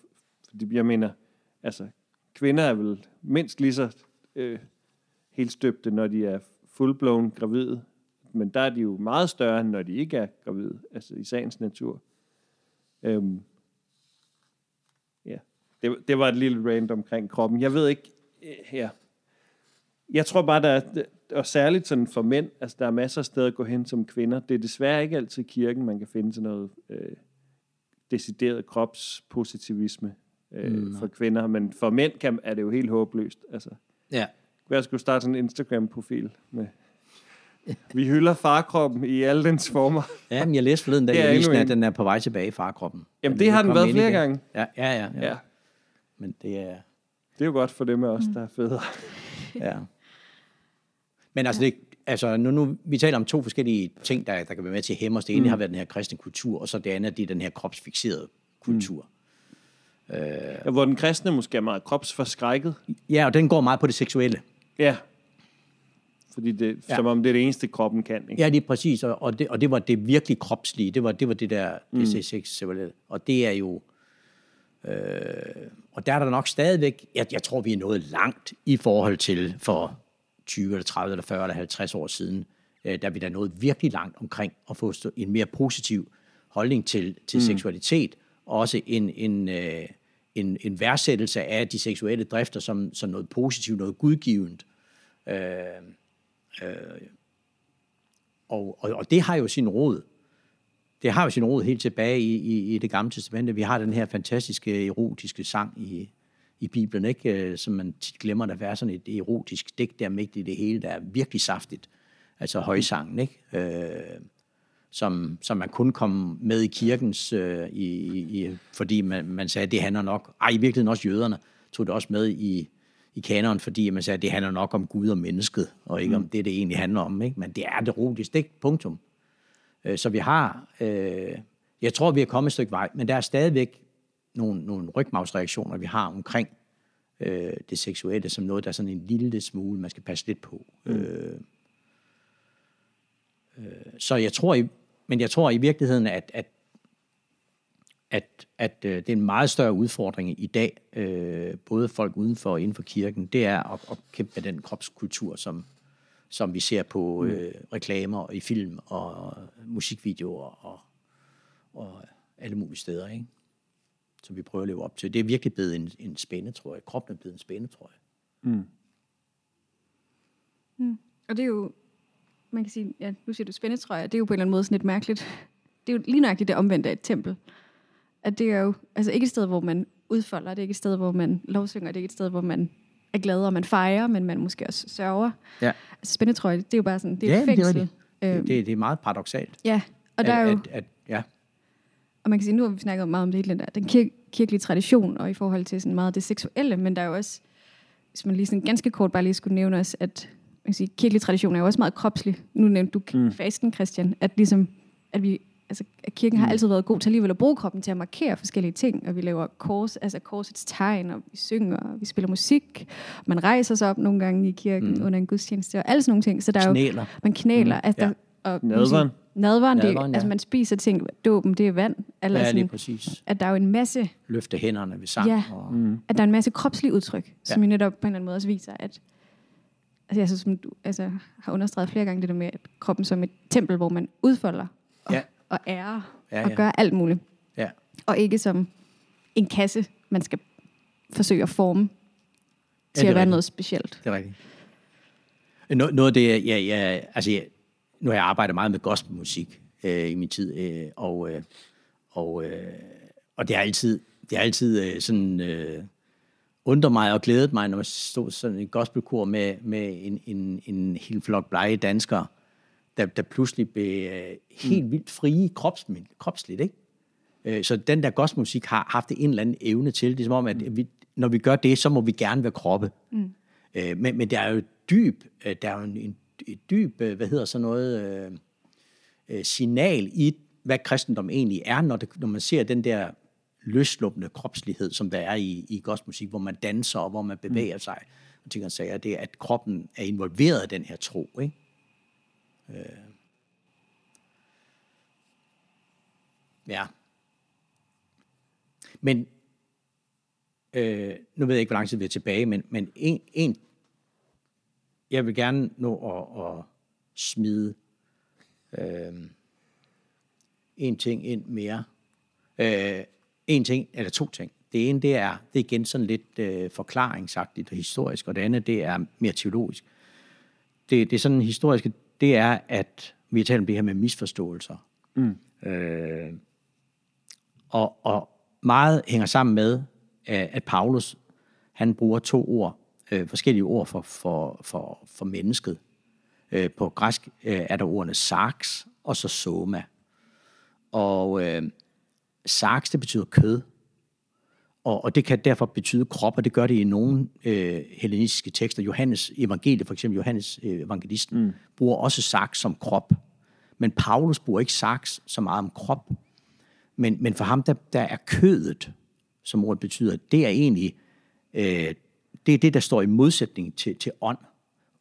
fordi jeg mener, altså, kvinder er vel mindst lige så øh, helt støbte, når de er fullblown gravide, men der er de jo meget større, end når de ikke er gravide, altså i sagens natur. Øhm, ja, det, det var et lille rant omkring kroppen. Jeg ved ikke, øh, ja. Jeg tror bare, der er, og særligt sådan for mænd, altså der er masser af steder at gå hen som kvinder. Det er desværre ikke altid kirken, man kan finde sådan noget øh, decideret kropspositivisme øh, mm, for kvinder, men for mænd kan, er det jo helt håbløst. Altså, ja. Jeg skulle starte sådan en Instagram-profil med vi hylder farkroppen i alle dens former. Ja, men jeg læste forleden dag, at at den er på vej tilbage i farkroppen. Jamen, det har den været flere igen. gange. Ja, ja, ja, ja, ja. Men det er... Det er jo godt for dem af os, der er federe. ja. Men altså, det, altså nu, nu, vi taler om to forskellige ting, der, der kan være med til at hæmme os. Det ene mm. har været den her kristne kultur, og så det andet, det er den her kropsfixerede kultur. Mm. Øh, ja, hvor den kristne måske er meget kropsforskrækket. Ja, og den går meget på det seksuelle. Ja. Fordi det, ja. som om det er det eneste, kroppen kan. Ikke? Ja, det er præcis, og det, og det var det virkelig kropslige. Det var det, var det der mm. DC6, og det er jo... Øh, og der er der nok stadigvæk... Jeg, jeg tror, vi er nået langt i forhold til for 20 eller 30 eller 40 eller 50 år siden, øh, der vi der nået virkelig langt omkring at få en mere positiv holdning til, til mm. seksualitet, og også en, en, øh, en, en værdsættelse af de seksuelle drifter som, som noget positivt, noget gudgivende. Øh, Øh, og, og, og det har jo sin rod. Det har jo sin rod helt tilbage i, i, i det gamle testamente. Vi har den her fantastiske erotiske sang i, i Bibelen, ikke? Øh, som man tit glemmer, der er sådan et erotisk digt der midt i det hele, der er virkelig saftigt. Altså højsangen, ikke? Øh, som, som man kun kom med i kirkens, øh, i, i, fordi man, man sagde, at det handler nok, ej i virkeligheden også jøderne, tog det også med i, i kanonen, fordi man sagde, at det handler nok om Gud og mennesket, og ikke mm. om det, det egentlig handler om. Ikke? Men det er det roligste, ikke? Punktum. Øh, så vi har, øh, jeg tror, vi er kommet et stykke vej, men der er stadigvæk nogle, nogle rygmavsreaktioner, vi har omkring øh, det seksuelle, som noget, der er sådan en lille smule, man skal passe lidt på. Mm. Øh, Øh, så jeg tror, i, men jeg tror i virkeligheden, at, at, at, at øh, det er en meget større udfordring i dag, øh, både folk uden for og inden for kirken, det er at, at kæmpe med den kropskultur, som, som vi ser på øh, reklamer og i film og musikvideoer og, og alle mulige steder, ikke? som vi prøver at leve op til. Det er virkelig blevet en, en spænde, tror jeg. Kroppen er blevet en spænde, tror jeg. Mm. Mm. Og det er jo, man kan sige, ja, nu siger du spændetrøjer, det er jo på en eller anden måde sådan lidt mærkeligt. Det er jo lige nøjagtigt det omvendte af et tempel. At det er jo altså ikke et sted, hvor man udfolder, det er ikke et sted, hvor man lovsynger, det er ikke et sted, hvor man er glad og man fejrer, men man måske også sørger. Ja. Altså spændetrøje, det er jo bare sådan, det er Ja, et det er fængsel. Øhm, Det, det er meget paradoxalt. ja, og der er at, jo, at, at, ja. og man kan sige, nu har vi snakket meget om det hele den der, den kir- kirkelige tradition, og i forhold til sådan meget det seksuelle, men der er jo også, hvis man lige sådan ganske kort bare lige skulle nævne os, at man kan sige, kirkelig tradition er jo også meget kropslig. Nu nævnte du mm. fasten, Christian, at ligesom, at vi, altså, kirken har altid været god til alligevel at bruge kroppen til at markere forskellige ting, og vi laver kors, altså korsets tegn, og vi synger, og vi spiller musik, man rejser sig op nogle gange i kirken mm. under en gudstjeneste, og alle sådan nogle ting, så der er jo, Knæler. man knæler, mm. altså, Ja. og, Nadveren. Nadveren, det, Nadveren, ja. altså man spiser ting, dåben, det er vand, eller Ja, lige sådan, præcis. at der er jo en masse Løfte hænderne ved sang. Ja. Og, Mm. at der er en masse kropslige udtryk, som Ja. jo netop på en eller anden måde også viser, at altså, jeg synes, som du altså, har understreget flere gange det der med, at kroppen som et tempel, hvor man udfolder og, Ja. Og ærer Ja, og ja. gør alt muligt. ja. Og ikke som en kasse, man skal forsøge at forme Ja, til det er at være rigtigt. noget specielt. Det er rigtigt. Nå, noget af det, ja, ja, altså, jeg, nu har jeg arbejdet meget med gospelmusik øh, i min tid, øh, og, øh, og, øh, og det har altid, det har altid øh, sådan øh, undret mig og glædet mig, når man stod sådan en gospelkor med, med en, en, en hel flok blege danskere, der, der pludselig blev øh, helt vildt frie krops, kropsligt, ikke? Øh, Så den der gospelmusik har haft en eller anden evne til. Det er som om, at vi, når vi gør det, så må vi gerne være kroppe. Mm. Men, men der er jo dyb, øh, der er jo en, en, et dyb, øh, hvad hedder sådan noget, øh, øh, signal i, hvad kristendom egentlig er, når, det, når man ser den der løsluppende kropslighed, som der er i, i gospelmusik, hvor man danser og hvor man bevæger mm. sig. Og ting og sager, det er, at kroppen er involveret i den her tro. Ikke? Øh. Ja. Men øh, nu ved jeg ikke, hvor lang tid vi er tilbage, men, men en, en, jeg vil gerne nå at, at smide øh, en ting ind mere. Øh, en ting, eller to ting. Det ene, det er, det er igen sådan lidt øh, forklaringsagtigt og historisk, og det andet, det er mere teologisk. Det, det er sådan historiske, det er, at vi har talt om det her med misforståelser. Mm. Øh, og, og meget hænger sammen med, øh, at Paulus, han bruger to ord, øh, forskellige ord for, for, for, for mennesket. Øh, på græsk øh, er der ordene sarx og så soma. Og øh, sarx, det betyder kød. Og, og det kan derfor betyde krop, og det gør det i nogle øh, hellenistiske tekster. Johannes evangeliet, for eksempel Johannes øh, evangelisten, mm. bruger også sarx som krop. Men Paulus bruger ikke sarx så meget om krop. Men, men for ham, der, der er kødet, som ordet betyder, det er egentlig øh, det, er det, der står i modsætning til, til ånd.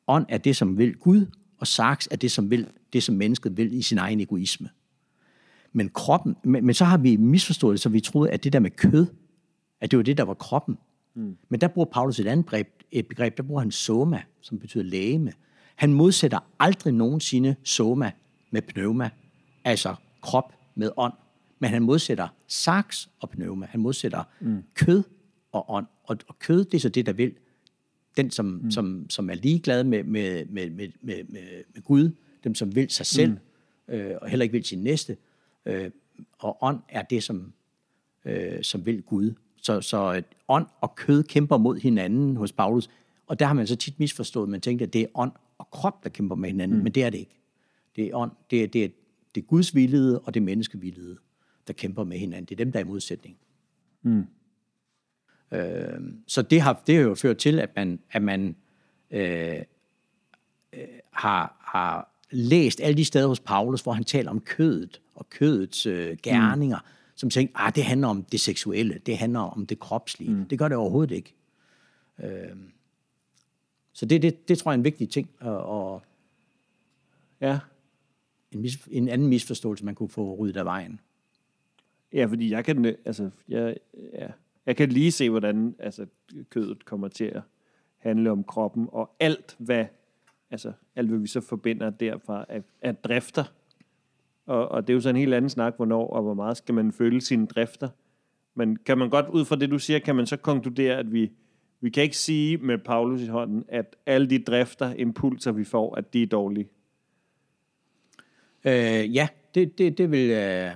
Ånd er det, som vil Gud, og sarx er det, som vil det, som mennesket vil i sin egen egoisme. Men kroppen, men, men så har vi misforstået det, så vi troede, at det der med kød, at det var det, der var kroppen. Mm. Men der bruger Paulus et andet begreb, et begreb, der bruger han soma, som betyder lægeme. Han modsætter aldrig nogensinde soma med pneuma, altså krop med ånd. Men han modsætter sarx og pneuma. Han modsætter mm. kød og ånd. Og, og kød, det er så det, der vil. Den, som, mm. som, som er ligeglad med, med, med, med, med, med, med Gud. Dem, som vil sig selv, mm. øh, og heller ikke vil sin næste. Øh, og ånd er det, som, øh, som vil Gud. Så, så øh, ånd og kød kæmper mod hinanden hos Paulus. Og der har man så tit misforstået. Man tænkte, at det er ånd og krop, der kæmper med hinanden. Mm. Men det er det ikke. Det er ånd. Det er, det er, det er Guds vildede, og det er menneskevildede, der kæmper med hinanden. Det er dem, der er i modsætning. Mm. Øh, så det har, det har jo ført til, at man, at man øh, øh, har, har læst alle de steder hos Paulus, hvor han taler om kødet og kødets øh, gerninger, mm. Som tænker, ah, det handler om det seksuelle, det handler om det kropslige. Mm. Det gør det overhovedet ikke. Øh, så det, det, det tror jeg er en vigtig ting. Og, og Ja. en, mis, en anden misforståelse, man kunne få ryddet af vejen. Ja, fordi jeg kan, altså, jeg, ja, jeg kan lige se, hvordan altså, kødet kommer til at handle om kroppen, og alt, hvad, altså, alt, hvad vi så forbinder derfra, er, er drifter. Og, og det er jo så en helt anden snak, hvornår og hvor meget skal man føle sine drifter. Men kan man godt, ud fra det, du siger, kan man så konkludere, at vi, vi kan ikke sige med Paulus i hånden, at alle de drifter, impulser, vi får, at de er dårlige. Øh, ja, det, det, det, vil, øh,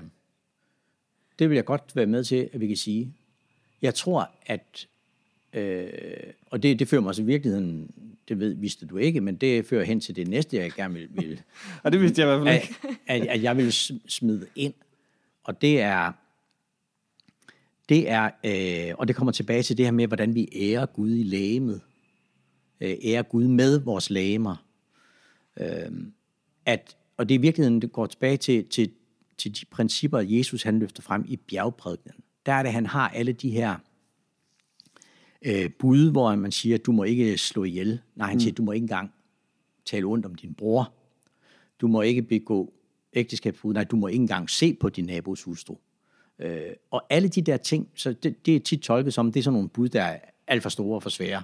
det vil jeg godt være med til, at vi kan sige. Jeg tror, at, øh, og det, det fører mig også i virkeligheden, det ved, vidste du ikke, men det fører hen til det næste, jeg gerne vil, vil og det vidste jeg i hvert fald ikke. At, at, at jeg vil smide ind, og det er, det er, øh, og det kommer tilbage til det her med, hvordan vi ærer Gud i lægemet. Øh, ærer Gud med vores lægemer. Øh, at, og det er i virkeligheden, det går tilbage til, til, til de principper, Jesus han løfter frem i bjergprædikenen. Der er det, han har alle de her øh, bud, hvor man siger, at du må ikke slå ihjel. Nej, han mm. siger, du må ikke engang tale ondt om din bror. Du må ikke begå ægteskabsbrud. Nej, du må ikke engang se på din nabos hustru. Øh, og alle de der ting, så det, det er tit tolket som, det er sådan nogle bud, der er alt for store og for svære.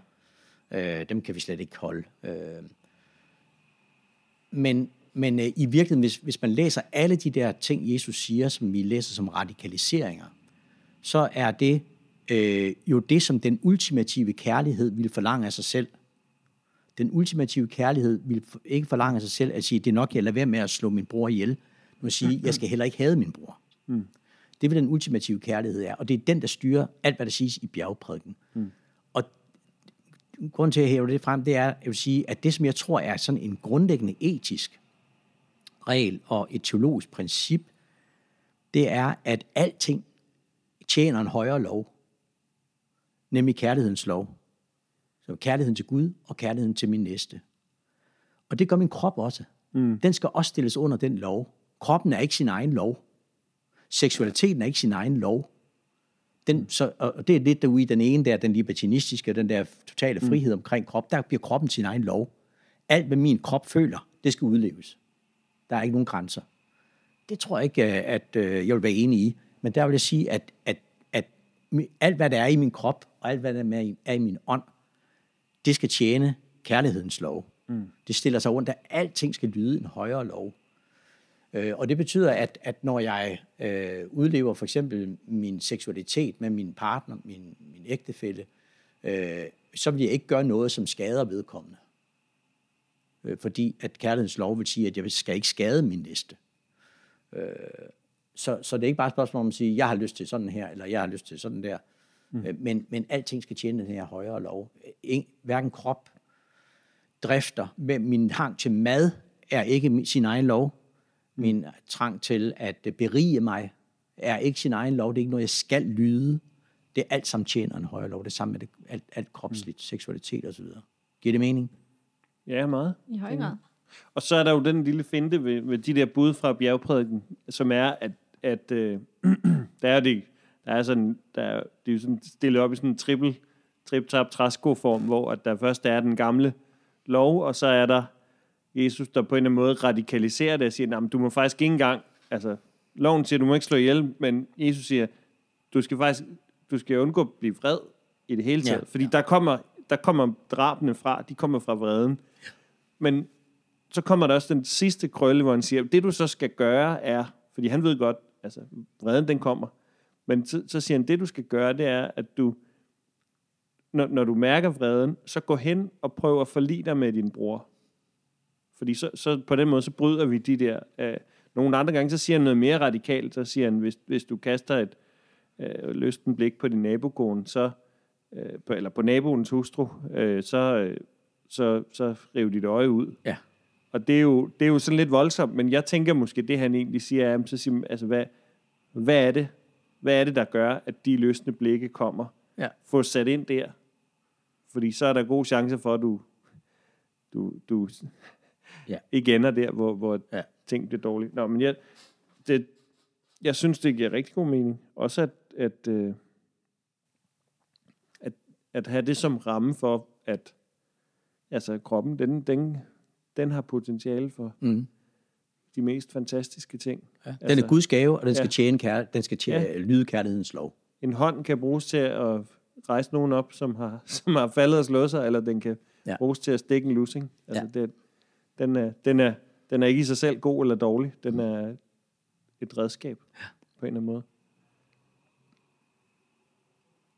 Øh, dem kan vi slet ikke holde. Øh, men men øh, i virkeligheden, hvis, hvis man læser alle de der ting, Jesus siger, som vi læser som radikaliseringer, så er det øh, jo det, som den ultimative kærlighed vil forlange af sig selv. Den ultimative kærlighed vil ikke forlange af sig selv at sige, det er nok, jeg lader være med at slå min bror ihjel. Nu at sige, jeg skal heller ikke have min bror. Mm. Det vil den ultimative kærlighed er, og det er den, der styrer alt, hvad der siges i bjergprædiken. Mm. Og grunden til, at jeg hæver det frem, det er, jeg vil sige, at det, som jeg tror er sådan en grundlæggende etisk regel og et teologisk princip, det er, at alting tjener en højere lov, nemlig kærlighedens lov. Så kærligheden til Gud og kærligheden til min næste. Og det gør min krop også. Mm. Den skal også stilles under den lov. Kroppen er ikke sin egen lov. Seksualiteten er ikke sin egen lov. Den, så, og det er lidt derude i den ene der, den libertinistiske, den der totale mm. frihed mm. omkring krop, der bliver kroppen sin egen lov. Alt, hvad min krop føler, det skal udleves. Der er ikke nogen grænser. Det tror jeg ikke, at øh, jeg vil være enig i. Men der vil jeg sige, at, at alt, hvad der er i min krop, og alt, hvad der er i min ånd, det skal tjene kærlighedens lov. Mm. Det stiller sig rundt, at alting skal lyde en højere lov. Øh, og det betyder, at, at når jeg øh, udlever for eksempel min seksualitet med min partner, min, min ægtefælle, øh, så vil jeg ikke gøre noget, som skader vedkommende. Øh, fordi at kærlighedens lov vil sige, at jeg skal ikke skade min næste. Øh, så, så det er ikke bare et spørgsmål om at sige, jeg har lyst til sådan her, eller jeg har lyst til sådan der. Mm. Øh, men, men alting skal tjene den her højere lov. In, hverken krop, drifter, med min hang til mad er ikke sin egen lov. Min trang til at berige mig er ikke sin egen lov. Det er ikke noget, jeg skal lyde. Det er alt sammen tjener en højere lov. Det er sammen med det, alt, alt kropsligt, mm. seksualitet osv. Giver det mening? Ja, meget. I høj grad. Og så er der jo den lille finte ved, ved de der bud fra bjergprædiken, som er, at, at øh, der er det, der er sådan, der, det er sådan stillet op i sådan en trippel, trip trap træsko form hvor at der først er den gamle lov, og så er der Jesus, der på en eller anden måde radikaliserer det og siger, du må faktisk ikke engang, altså, loven siger, du må ikke slå ihjel, men Jesus siger, du skal faktisk, du skal undgå at blive vred i det hele taget, ja. fordi der kommer, der kommer drabene fra, de kommer fra vreden. Men så kommer der også den sidste krølle, hvor han siger, det du så skal gøre er, fordi han ved godt, altså vreden den kommer, men så, så siger han, det du skal gøre, det er, at du, når, når du mærker vreden, så gå hen og prøv at forlige dig med din bror. Fordi så, så på den måde, så bryder vi de der... Øh, nogle andre gange, så siger han noget mere radikalt. Så siger han, hvis, hvis du kaster et øh, lysten blik på din nabokone, så, øh, på, eller på naboens hustru, øh, så, øh, så, så riv dit øje ud. Ja. Og det er, jo, det er jo sådan lidt voldsomt, men jeg tænker måske, det han egentlig siger, er, så siger, altså, hvad, hvad er det? Hvad er det, der gør, at de løsne blikke kommer? Ja. Få sat ind der. Fordi så er der god chance for, at du, du, du ja. ikke ender der, hvor, hvor ja. ting bliver dårligt. Nå, men jeg, det, jeg synes, det giver rigtig god mening. Også at, at, øh, at, at have det som ramme for, at altså kroppen, den, den, den har potentiale for, mm. de mest fantastiske ting. Ja. Den altså, er Guds gave, og den skal, ja. tjene kær, den skal tjene, ja. lyde kærlighedens lov. En hånd kan bruges til at rejse nogen op, som har, som har faldet og slået sig, eller den kan ja. bruges til at stikke en lussing. Altså, ja. det, den, er, den, er, den er ikke i sig selv god eller dårlig. Den er et redskab ja. på en eller anden måde.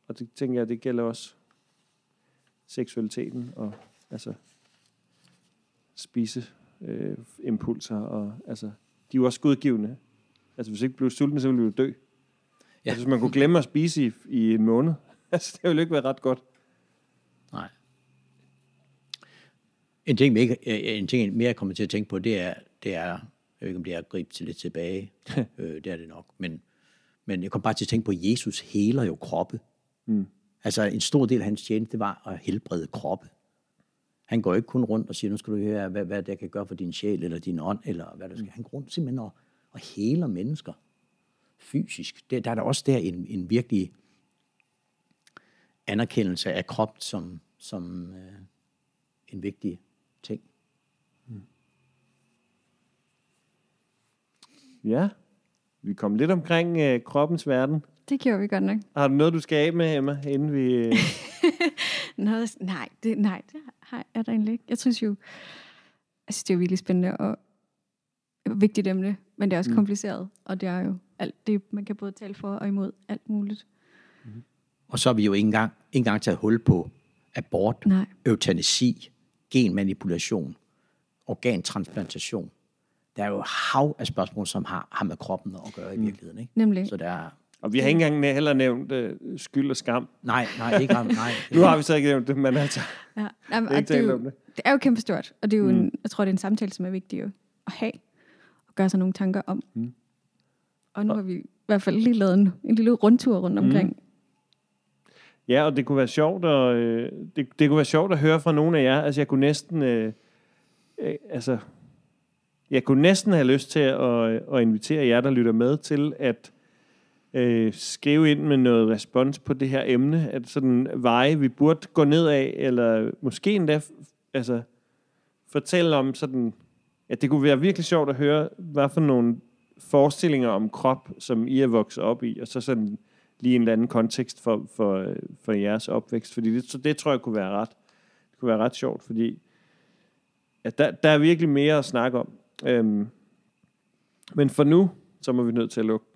Og det tænker jeg, det gælder også seksualiteten og altså spise øh, impulser og altså de er jo også godgivende. Altså hvis ikke blev sulten, så ville du dø. Ja. Altså hvis man kunne glemme at spise i, i en måned, altså det ville ikke være ret godt. Nej. En ting, ikke, en ting mere jeg kommer til at tænke på, det er, det er jeg ved ikke, om det er at gribe til lidt tilbage. øh, det er det nok. Men, men jeg kom bare til at tænke på, at Jesus heler jo kroppe. Mm. Altså en stor del af hans tjeneste var at helbrede kroppe. Han går ikke kun rundt og siger, nu skal du høre, hvad, hvad det kan gøre for din sjæl, eller din ånd, eller hvad du skal. Mm. Han går rundt simpelthen og, og heler mennesker fysisk. Det, der er der også der en, en virkelig anerkendelse af krop som, som øh, en vigtig ting. Mm. Ja, vi kom lidt omkring øh, kroppens verden. Det gjorde vi godt nok. Har du noget, du skal af med, Emma, inden vi... Øh... noget, nej, det, nej, det har, er der egentlig ikke. Jeg synes jo, jeg synes, det er virkelig spændende og vigtigt emne, men det er også mm. kompliceret, og det er jo alt det, man kan både tale for og imod, alt muligt. Mm. Og så har vi jo ikke engang, ikke engang taget hul på abort, Nej. eutanasi, genmanipulation, organtransplantation. Der er jo hav af spørgsmål, som har, har med kroppen at gøre i mm. virkeligheden. Ikke? Nemlig. Så der er og vi har ikke engang heller nævnt uh, skyld og skam. Nej, nej, ikke nej. nu har vi så ikke nævnt det, men altså, ja. Jamen, det, er det, er jo, det. det er jo kæmpe stort, og det er jo mm. en, jeg tror, det er en samtale, som er vigtig at have, og gøre sig nogle tanker om. Mm. Og nu og, har vi i hvert fald lige lavet en, en lille rundtur rundt mm. omkring. Mm. Ja, og det kunne være sjovt at, øh, det, det kunne være sjovt at høre fra nogle af jer. Altså, jeg kunne næsten, øh, øh, altså, jeg kunne næsten have lyst til at, at invitere jer, der lytter med, til at øh, skrive ind med noget respons på det her emne, at sådan veje, vi burde gå ned af, eller måske endda altså, fortælle om sådan, at det kunne være virkelig sjovt at høre, hvad for nogle forestillinger om krop, som I er vokset op i, og så sådan lige en eller anden kontekst for, for, for jeres opvækst, fordi det, så det tror jeg kunne være ret, det kunne være ret sjovt, fordi at der, der er virkelig mere at snakke om. Øhm, men for nu, så må vi nødt til at lukke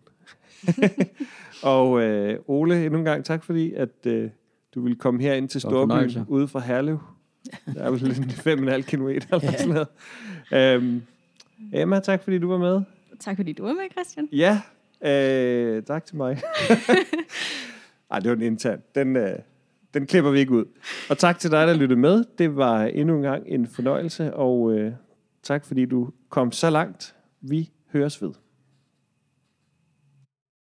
og øh, Ole, endnu en gang tak fordi, at øh, du ville komme her ind til Storbyen ude fra Herlev. Der er vel 5,5 km eller ja. sådan noget. Øhm, Emma, tak fordi du var med. Tak fordi du var med, Christian. Ja, øh, tak til mig. Ej, det var en intern. Den, øh, den klipper vi ikke ud. Og tak til dig, der lyttede med. Det var endnu en gang en fornøjelse, og øh, tak fordi du kom så langt. Vi høres ved.